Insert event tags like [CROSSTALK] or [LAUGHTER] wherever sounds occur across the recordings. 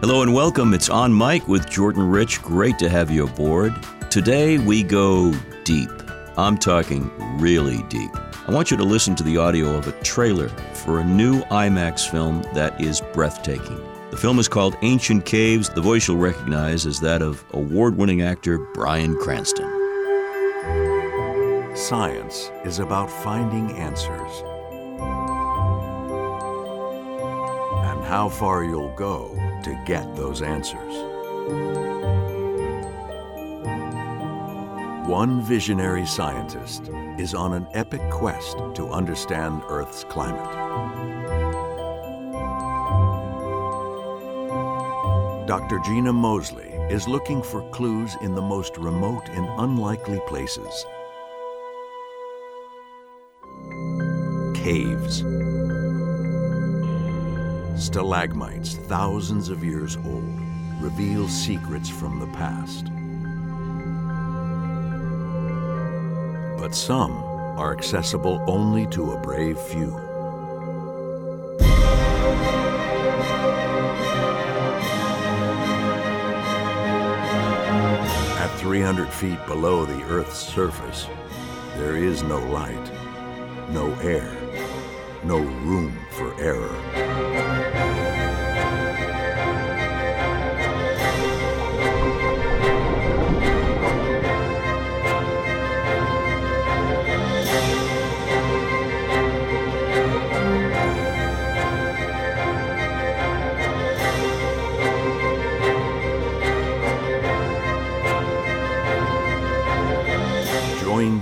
Hello and welcome. It's On Mike with Jordan Rich. Great to have you aboard. Today we go deep. I'm talking really deep. I want you to listen to the audio of a trailer for a new IMAX film that is breathtaking. The film is called Ancient Caves. The voice you'll recognize is that of award winning actor Bryan Cranston. Science is about finding answers. And how far you'll go to get those answers. One visionary scientist is on an epic quest to understand Earth's climate. Dr. Gina Moseley is looking for clues in the most remote and unlikely places. Caves. Stalagmites, thousands of years old, reveal secrets from the past. But some are accessible only to a brave few. At 300 feet below the Earth's surface, there is no light, no air, no room for error.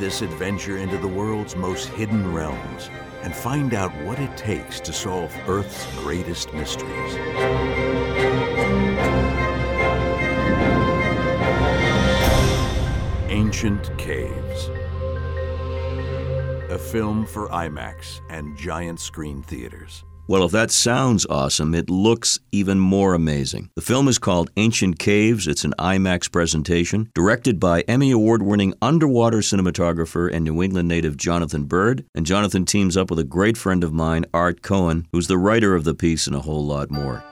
This adventure into the world's most hidden realms and find out what it takes to solve Earth's greatest mysteries. Ancient Caves. A film for IMAX and giant screen theaters. Well, if that sounds awesome, it looks even more amazing. The film is called Ancient Caves. It's an IMAX presentation, directed by Emmy Award winning underwater cinematographer and New England native Jonathan Bird. And Jonathan teams up with a great friend of mine, Art Cohen, who's the writer of the piece and a whole lot more.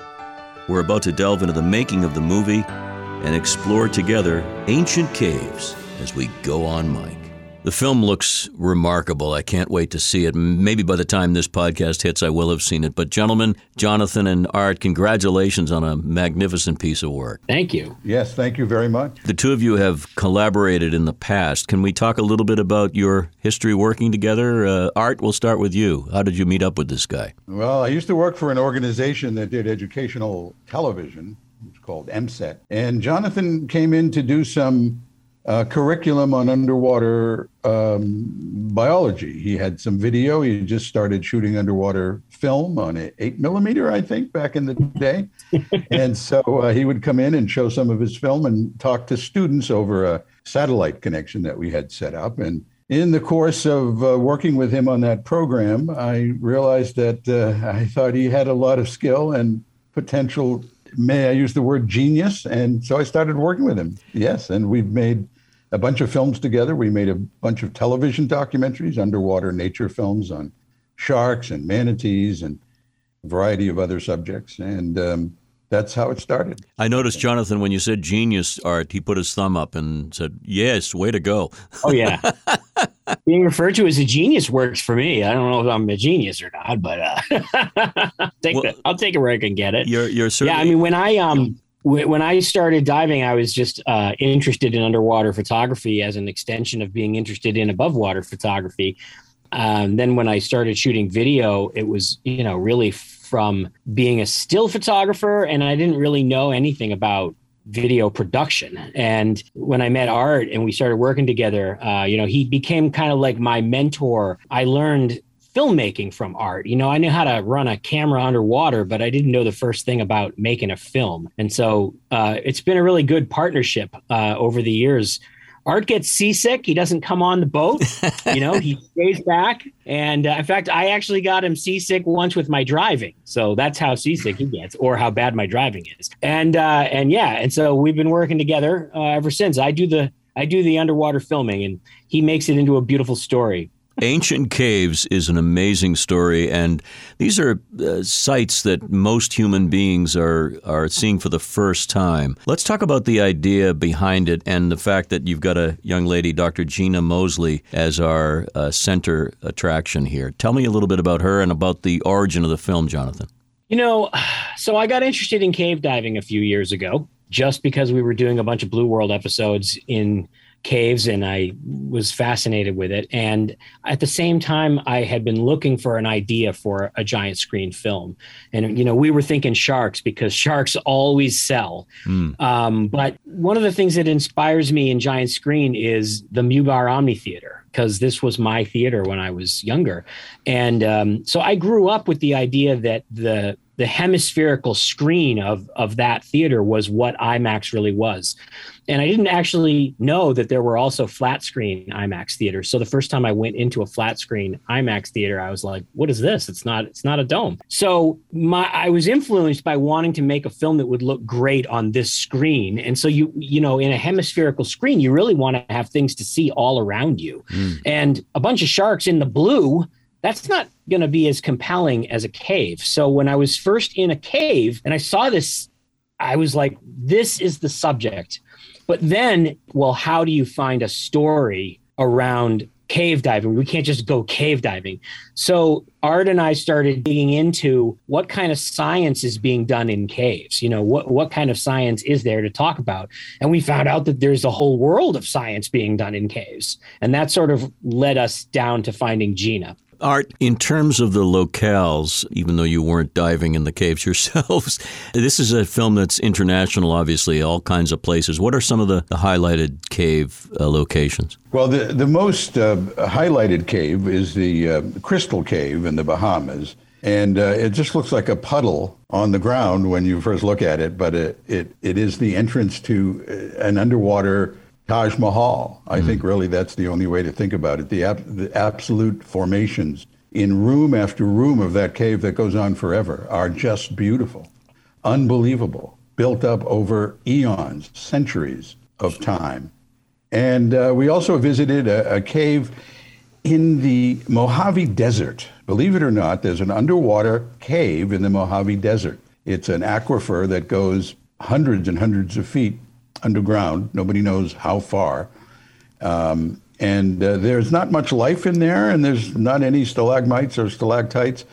We're about to delve into the making of the movie and explore together ancient caves as we go on Mike. The film looks remarkable. I can't wait to see it. Maybe by the time this podcast hits, I will have seen it. But, gentlemen, Jonathan and Art, congratulations on a magnificent piece of work. Thank you. Yes, thank you very much. The two of you have collaborated in the past. Can we talk a little bit about your history working together? Uh, Art, we'll start with you. How did you meet up with this guy? Well, I used to work for an organization that did educational television. It's called MCET. And Jonathan came in to do some uh, curriculum on underwater um, biology. He had some video. He just started shooting underwater film on an eight millimeter, I think, back in the day. [LAUGHS] and so uh, he would come in and show some of his film and talk to students over a satellite connection that we had set up. And in the course of uh, working with him on that program, I realized that uh, I thought he had a lot of skill and potential. May I use the word genius? And so I started working with him. Yes, and we've made a bunch of films together. We made a bunch of television documentaries, underwater nature films on sharks and manatees and a variety of other subjects. And um, that's how it started. I noticed, Jonathan, when you said genius art, he put his thumb up and said, Yes, way to go. Oh, yeah. [LAUGHS] Being referred to as a genius works for me. I don't know if I'm a genius or not, but uh, [LAUGHS] take Well, the, I'll take it where I can get it. You're, you're certainly. yeah, I mean, when I um w- when I started diving, I was just uh, interested in underwater photography as an extension of being interested in above water photography. Um, then when I started shooting video, it was you know really from being a still photographer, and I didn't really know anything about video production. And when I met Art and we started working together, uh, you know, he became kind of like my mentor. I learned filmmaking from art. You know, I knew how to run a camera underwater, but I didn't know the first thing about making a film. And so uh, it's been a really good partnership uh, over the years. Art gets seasick. He doesn't come on the boat. You know, he [LAUGHS] stays back. And uh, in fact, I actually got him seasick once with my driving. So that's how seasick he gets, or how bad my driving is. And uh, and yeah, and so we've been working together uh, ever since. I do the I do the underwater filming, and he makes it into a beautiful story. Ancient Caves is an amazing story, and these are uh, sites that most human beings are, are seeing for the first time. Let's talk about the idea behind it and the fact that you've got a young lady, Dr. Gina Moseley, as our uh, center attraction here. Tell me a little bit about her and about the origin of the film, Jonathan. You know, so I got interested in cave diving a few years ago just because we were doing a bunch of Blue World episodes in caves and I was fascinated with it. And at the same time, I had been looking for an idea for a giant screen film. And, you know, we were thinking sharks because [LAUGHS] sharks always sell. Mm. Um, but one of the things that inspires me in giant screen is the Mugar Omni Theater because this was my theater when I was younger. And um, so I grew up with the idea that the the hemispherical screen of of that theater was what IMAX really was. And I didn't actually know that there were also flat screen IMAX theaters. So the first time I went into a flat screen IMAX theater, I was like, "What is this? It's not it's not a dome." So my I was influenced by wanting to make a film that would look great on this screen. And so you you know, in a hemispherical screen, you really want to have things to see all around you. Mm. And a bunch of sharks in the blue that's not going to be as compelling as a cave. So when I was first in a cave and I saw this, I was like, this is the subject. But then, well, how do you find a story around cave diving? We can't just go cave diving. So Art and I started digging into what kind of science is being done in caves. You know, what what kind of science is there to talk about? And we found out that there's a whole world of science being done in caves. And that sort of led us down to finding Gina. Art, in terms of the locales, even though you weren't diving in the caves [LAUGHS] yourselves, this is a film that's international, obviously, all kinds of places. What are some of the, the highlighted cave uh, locations? Well, the, the most uh, highlighted cave is the uh, Crystal Cave in the Bahamas. And uh, it just looks like a puddle on the ground when you first look at it, but it, it, it is the entrance to uh, an underwater Taj Mahal. I mm. think really that's the only way to think about it. The, ab- the absolute formations in room after room of that cave that goes on forever are just beautiful, unbelievable, built up over eons, centuries of time. And uh, we also visited a, a cave in the Mojave Desert. Believe it or not, there's an underwater cave in the Mojave Desert. It's an aquifer that goes hundreds and hundreds of feet underground. Nobody knows how far. Um, and uh, there's not much life in there, and there's not any stalagmites or stalactites,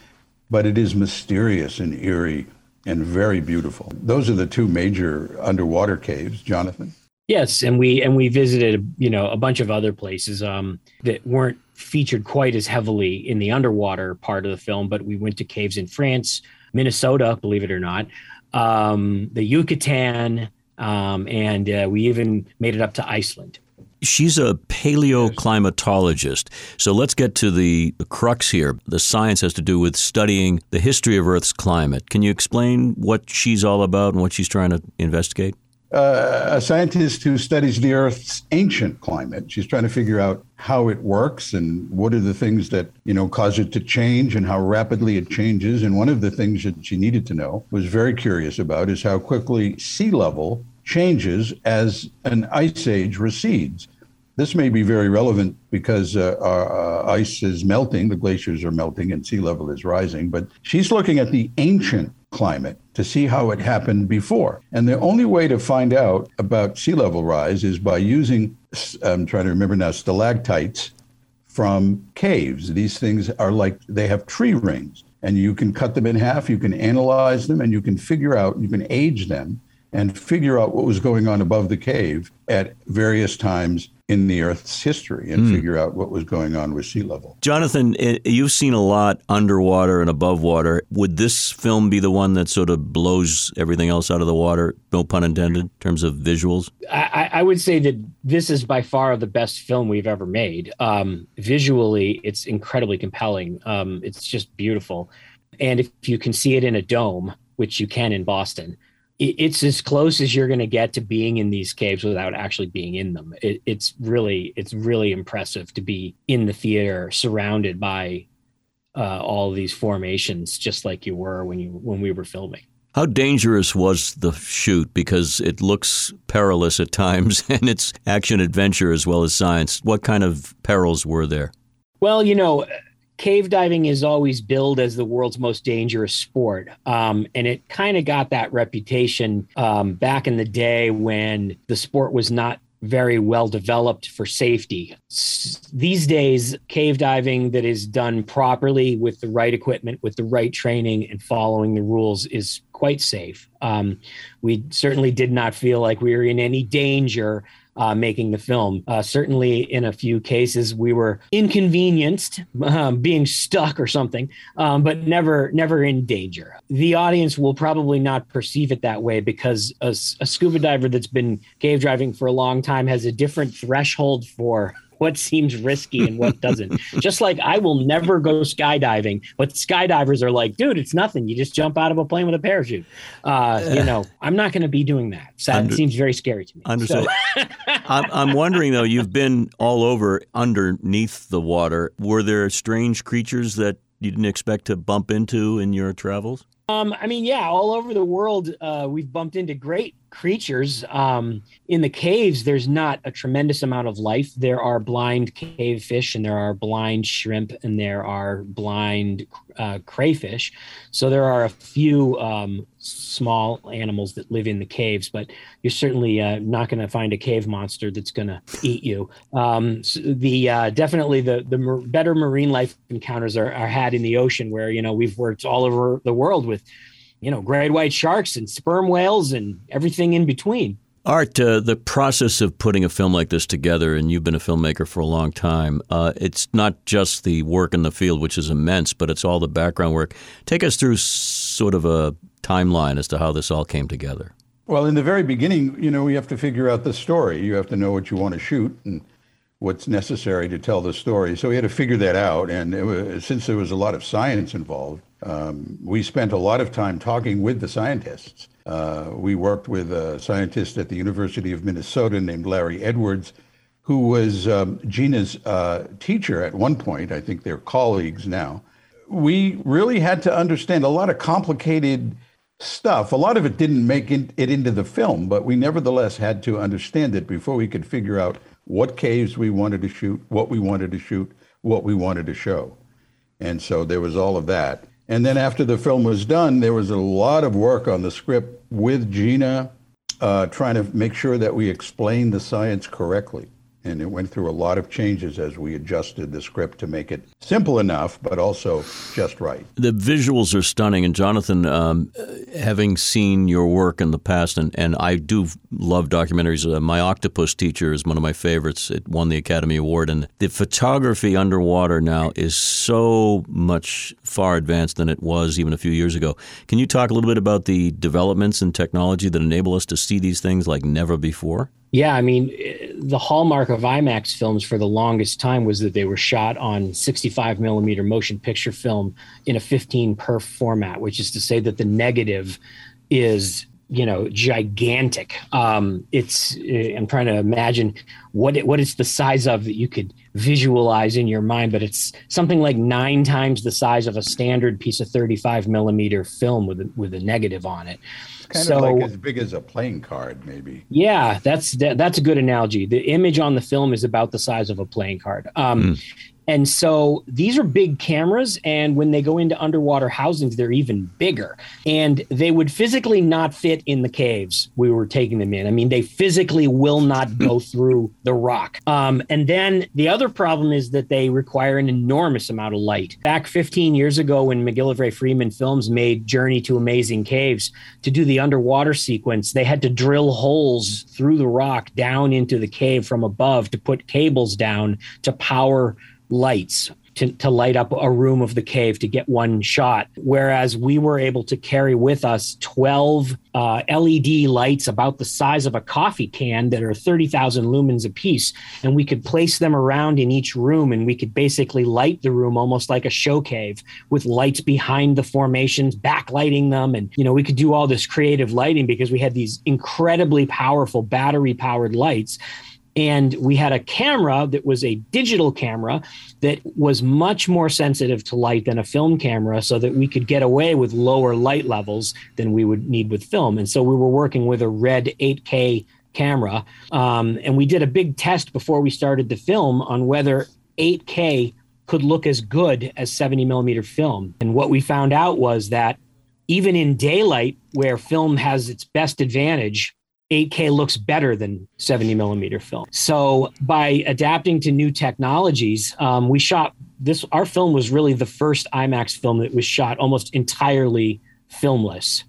but it is mysterious and eerie and very beautiful. Those are the two major underwater caves, Jonathan. Yes, and we and we visited you know a bunch of other places um, that weren't featured quite as heavily in the underwater part of the film, but we went to caves in France, Minnesota, believe it or not, um, the Yucatan, um, and uh, we even made it up to Iceland. She's a paleoclimatologist. So let's get to the, the crux here. The science has to do with studying the history of Earth's climate. Can you explain what she's all about and what she's trying to investigate? Uh, a scientist who studies the Earth's ancient climate. She's trying to figure out how it works and what are the things that you know cause it to change and how rapidly it changes. And one of the things that she needed to know was very curious about is how quickly sea level changes as an ice age recedes. This may be very relevant because uh, our, uh, ice is melting, the glaciers are melting, and sea level is rising. But she's looking at the ancient climate to see how it happened before. And the only way to find out about sea level rise is by using, I'm trying to remember now, stalactites from caves. These things are like they have tree rings, and you can cut them in half, you can analyze them, and you can figure out, you can age them and figure out what was going on above the cave at various times in the Earth's history and mm. figure out what was going on with sea level. Jonathan, you've seen a lot underwater and above water. Would this film be the one that sort of blows everything else out of the water? No pun intended, in terms of visuals. I, I would say that this is by far the best film we've ever made. Um, visually, it's incredibly compelling. Um, it's just beautiful, and if you can see it in a dome, which you can in Boston it's as close as you're going to get to being in these caves without actually being in them. It, it's really it's really impressive to be in the theater surrounded by uh, all these formations, just like you were when you when we were filming. How dangerous was the shoot? Because it looks perilous at times, [LAUGHS] and it's action adventure as well as science. What kind of perils were there? Well, you know, cave diving is always billed as the world's most dangerous sport. Um, and it kind of got that reputation um, back in the day when the sport was not very well developed for safety. These days, cave diving that is done properly with the right equipment, with the right training, and following the rules is quite safe. Um, we certainly did not feel like we were in any danger uh, making the film. Uh, certainly, in a few cases, we were inconvenienced, um, being stuck or something, um, but never, never in danger. The audience will probably not perceive it that way because a, a scuba diver that's been cave diving for a long time has a different threshold for what seems risky and what doesn't. [LAUGHS] just like I will never go skydiving, but skydivers are like, dude, it's nothing. You just jump out of a plane with a parachute. Uh, you know, [SIGHS] I'm not going to be doing that. So Under, seems very scary to me. Understood. So. [LAUGHS] I'm, I'm wondering though, you've been all over underneath the water. Were there strange creatures that you didn't expect to bump into in your travels? Um, I mean, yeah, all over the world, uh, we've bumped into great creatures. Um, in the caves, there's not a tremendous amount of life. There are blind cave fish, and there are blind shrimp, and there are blind uh, crayfish. So there are a few um, small animals that live in the caves, but you're certainly uh, not going to find a cave monster that's going to eat you. Um, so the uh, definitely the the better marine life encounters are, are had in the ocean, where you know we've worked all over the world with you know, great white sharks and sperm whales and everything in between. Art, uh, the process of putting a film like this together, and you've been a filmmaker for a long time, uh, it's not just the work in the field, which is immense, but it's all the background work. Take us through sort of a timeline as to how this all came together. Well, in the very beginning, you know, we have to figure out the story. You have to know what you want to shoot and what's necessary to tell the story. So we had to figure that out. And was, since there was a lot of science involved, um, we spent a lot of time talking with the scientists. Uh, we worked with a scientist at the University of Minnesota named Larry Edwards, who was um, Gina's uh, teacher at one point. I think they're colleagues now. We really had to understand a lot of complicated stuff. A lot of it didn't make it into the film, but we nevertheless had to understand it before we could figure out what caves we wanted to shoot, what we wanted to shoot, what we wanted to show. And so there was all of that. And then after the film was done, there was a lot of work on the script with Gina, uh, trying to make sure that we explained the science correctly and it went through a lot of changes as we adjusted the script to make it simple enough, but also just right. The visuals are stunning, and Jonathan, um, having seen your work in the past, and, and I do love documentaries. Uh, my Octopus Teacher is one of my favorites. It won the Academy Award, and the photography underwater now is so much far advanced than it was even a few years ago. Can you talk a little bit about the developments in technology that enable us to see these things like never before? Yeah, I mean, the hallmark of IMAX films for the longest time was that they were shot on 65 millimeter motion picture film in a 15 perf format, which is to say that the negative is you know gigantic. Um it's uh, i'm trying to imagine what it, what it's the size of that you could visualize in your mind but it's something like nine times the size of a standard piece of 35 millimeter film with with a negative on it kind so, of like as big as a playing card, maybe. Yeah, that's that, that's a good analogy. The image on the film is about the size of a playing card. Um, mm. And so these are big cameras. And when they go into underwater housings, they're even bigger. And they would physically not fit in the caves we were taking them in. I mean, they physically will not [CLEARS THROAT] go through the rock. Um, and then the other problem is that they require an enormous amount of light. Back 15 years ago, when MacGillivray Freeman Films made Journey to Amazing Caves, to do the underwater sequence, they had to drill holes through the rock down into the cave from above to put cables down to power lights to, to light up a room of the cave to get one shot. Whereas we were able to carry with us 12 uh, LED lights about the size of a coffee can that are 30,000 lumens apiece. And we could place them around in each room and we could basically light the room almost like a show cave with lights behind the formations, backlighting them. And, you know, we could do all this creative lighting because we had these incredibly powerful battery powered lights and we had a camera that was a digital camera that was much more sensitive to light than a film camera so that we could get away with lower light levels than we would need with film. And so we were working with a red 8K camera. Um, and we did a big test before we started the film on whether 8K could look as good as 70 millimeter film. And what we found out was that even in daylight, where film has its best advantage, 8K looks better than 70 millimeter film. So by adapting to new technologies, um, we shot this. Our film was really the first IMAX film that was shot almost entirely filmless.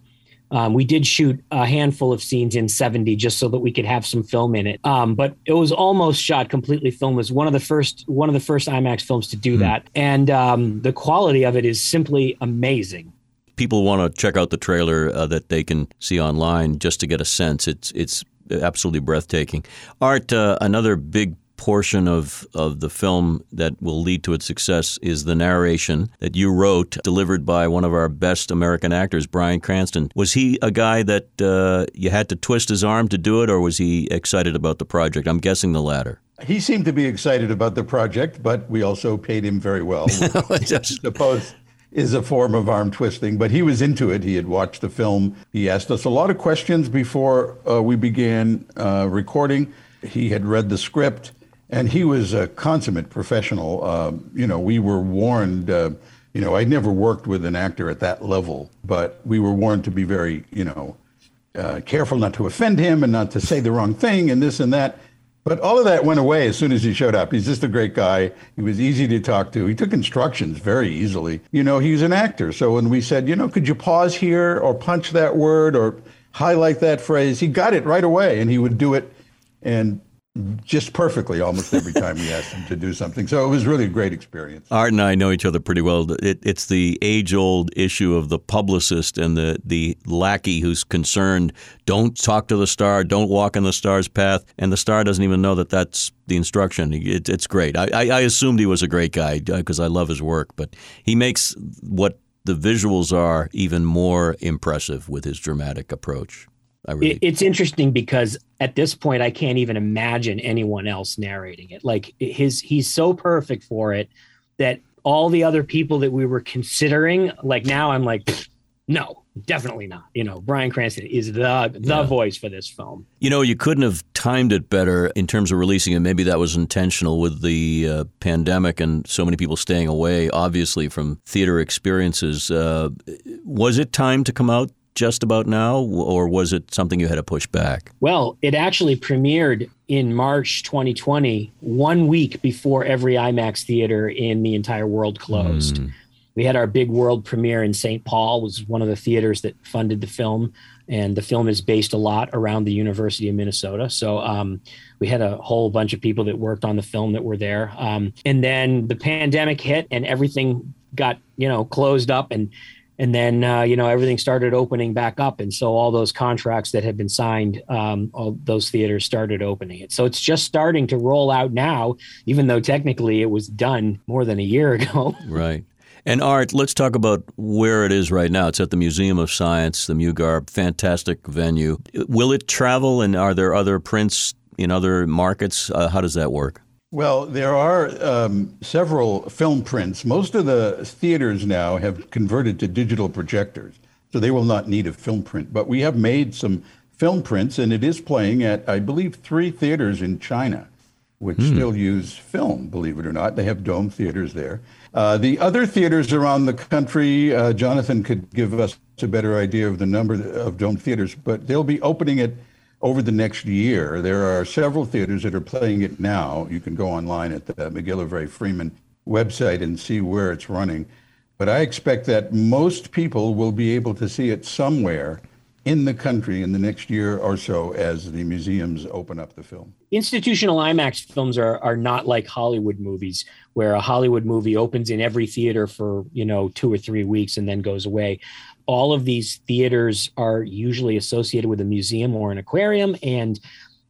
Um, we did shoot a handful of scenes in 70 just so that we could have some film in it. Um, but it was almost shot completely filmless. One of the first one of the first IMAX films to do mm. that, and um, the quality of it is simply amazing. People want to check out the trailer uh, that they can see online just to get a sense. It's it's absolutely breathtaking. Art, uh, another big portion of, of the film that will lead to its success is the narration that you wrote, delivered by one of our best American actors, Bryan Cranston. Was he a guy that uh, you had to twist his arm to do it, or was he excited about the project? I'm guessing the latter. He seemed to be excited about the project, but we also paid him very well. [LAUGHS] I suppose is a form of arm twisting, but he was into it. He had watched the film. He asked us a lot of questions before uh, we began uh, recording. He had read the script and he was a consummate professional. Uh, you know, we were warned. Uh, you know, I'd never worked with an actor at that level, but we were warned to be very, you know, uh, careful not to offend him and not to say the wrong thing and this and that. But all of that went away as soon as he showed up. He's just a great guy. He was easy to talk to. He took instructions very easily. You know, he's an actor. So when we said, you know, could you pause here or punch that word or highlight that phrase, he got it right away and he would do it. And just perfectly almost every time we asked him to do something. So it was really a great experience. Art and I know each other pretty well. It, it's the age old issue of the publicist and the, the lackey who's concerned don't talk to the star, don't walk in the star's path. And the star doesn't even know that that's the instruction. It, it's great. I, I, I, assumed he was a great guy because uh, I love his work, but he makes what the visuals are even more impressive with his dramatic approach. Really it's interesting because at this point I can't even imagine anyone else narrating it. Like his he's so perfect for it that all the other people that we were considering, like now I'm like, no, definitely not. You know, Bryan Cranston is the the yeah. voice for this film. You know, you couldn't have timed it better in terms of releasing it. Maybe that was intentional with the uh, pandemic and so many people staying away, obviously from theater experiences. Uh, was it time to come out just about now, or was it something you had to push back? Well, it actually premiered in March 2020, one week before every IMAX theater in the entire world closed. Mm. We had our big world premiere in St. Paul, was one of the theaters that funded the film, and the film is based a lot around the University of Minnesota. So um, we had a whole bunch of people that worked on the film that were there, um, and then the pandemic hit, and everything got you know closed up and and then uh, you know everything started opening back up. And so all those contracts that had been signed um, all those theaters started opening it. So it's just starting to roll out now even though technically it was done more than a year [LAUGHS] ago. Right. And art let's talk about where it is right now. It's at the museum of science the Mugar. Fantastic venue. Will it travel and are there other prints in other markets? Uh, how does that work well, there are um, several film prints. Most of the theaters now have converted to digital projectors, so they will not need a film print. But we have made some film prints, and it is playing at, I believe, three theaters in China, which hmm. still use film, believe it or not. They have dome theaters there. Uh, the other theaters around the country, uh, Jonathan could give us a better idea of the number of dome theaters, but they'll be opening it over the next year. There are several theaters that are playing it now. You can go online at the MacGillivray Freeman website and see where it's running. But I expect that most people will be able to see it somewhere in the country in the next year or so as the museums open up the film. Institutional IMAX films are are not like Hollywood movies where a Hollywood movie opens in every theater for, you know, 2 or 3 weeks and then goes away all of these theaters are usually associated with a museum or an aquarium and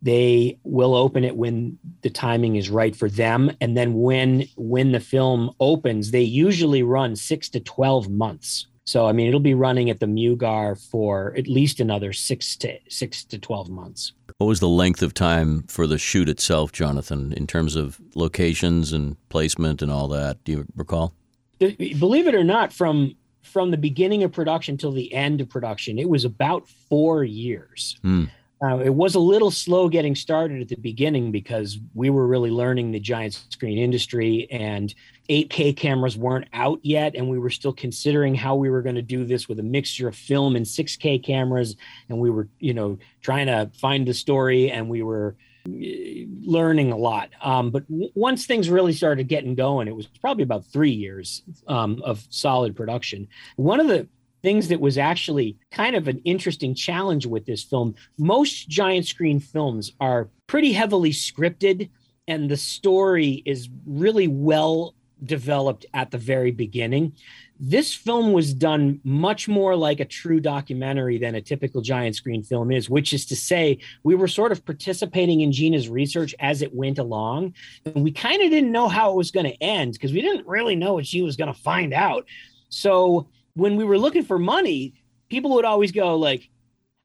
they will open it when the timing is right for them. And then when when the film opens they usually run 6 to 12 months. So i mean it'll be running at the mugar for at least another 6 to 6 to 12 months. What was the length of time for the shoot itself jonathan in terms of locations and placement and all that? Do you recall? Believe it or not from from the beginning of production till the end of production, it was about four years. Mm. Uh, it was a little slow getting started at the beginning because we were really learning the giant screen industry and 8K cameras weren't out yet. And we were still considering how we were going to do this with a mixture of film and 6K cameras. And we were, you know, trying to find the story and we were learning a lot. Um, but w- once things really started getting going, it was probably about three years um, of solid production. One of the things that was actually kind of an interesting challenge with this film. Most giant screen films are pretty heavily scripted, and the story is really well developed at the very beginning. This film was done much more like a true documentary than a typical giant screen film is, which is to say, we were sort of participating in Gina's research as it went along. And we kind of didn't know how it was going to end because we didn't really know what she was going to find out. So, when we were looking for money, people would always go like,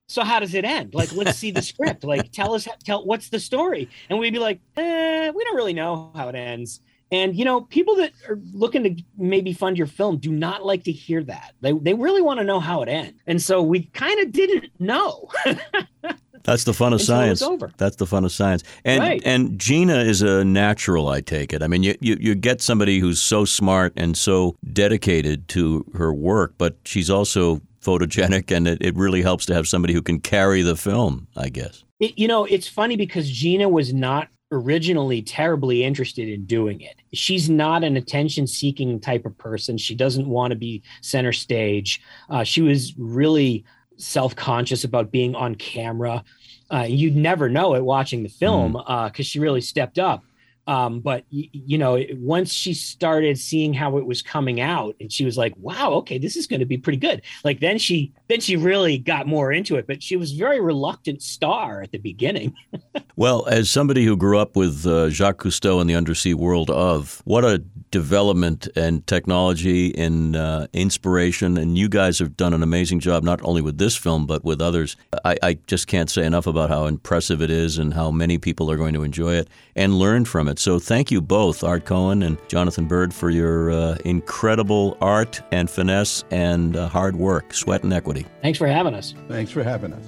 "So how does it end? Like, let's see the script. Like, tell us, tell what's the story?" And we'd be like, eh, "We don't really know how it ends." And you know, people that are looking to maybe fund your film do not like to hear that. They they really want to know how it ends. And so we kind of didn't know. [LAUGHS] That's the fun of science. That's the fun of science. And right. and Gina is a natural, I take it. I mean, you, you, you get somebody who's so smart and so dedicated to her work, but she's also photogenic, and it, it really helps to have somebody who can carry the film, I guess. It, you know, it's funny because Gina was not originally terribly interested in doing it. She's not an attention seeking type of person. She doesn't want to be center stage. Uh, she was really self conscious about being on camera. Uh, you'd never know it watching the film because mm. uh, she really stepped up. Um, but y- you know, once she started seeing how it was coming out, and she was like, "Wow, okay, this is going to be pretty good." Like then she then she really got more into it. But she was very reluctant star at the beginning. [LAUGHS] well, as somebody who grew up with uh, Jacques Cousteau and the undersea world of, what a development and technology and uh, inspiration. And you guys have done an amazing job, not only with this film, but with others. I, I, just can't say enough about how impressive it is and how many people are going to enjoy it and learn from it. So thank you both, Art Cohen and Jonathan Bird, for your uh, incredible art and finesse and uh, hard work, sweat and equity. Thanks for having us. Thanks for having us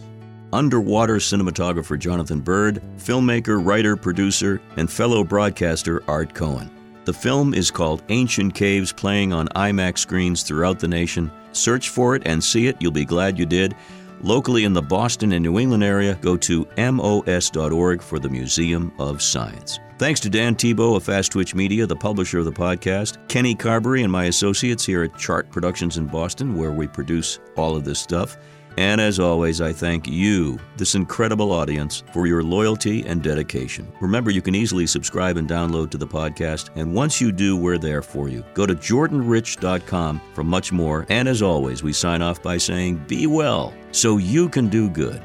underwater cinematographer Jonathan Bird, filmmaker, writer, producer, and fellow broadcaster Art Cohen. The film is called Ancient Caves, playing on IMAX screens throughout the nation. Search for it and see it. You'll be glad you did. Locally in the Boston and New England area, go to mos.org for the Museum of Science. Thanks to Dan Tebow of Fast Twitch Media, the publisher of the podcast, Kenny Carberry and my associates here at Chart Productions in Boston, where we produce all of this stuff. And as always, I thank you, this incredible audience, for your loyalty and dedication. Remember, you can easily subscribe and download to the podcast, and once you do, we're there for you. Go to jordanrich.com for much more. And as always, we sign off by saying, Be well, so you can do good.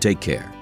Take care.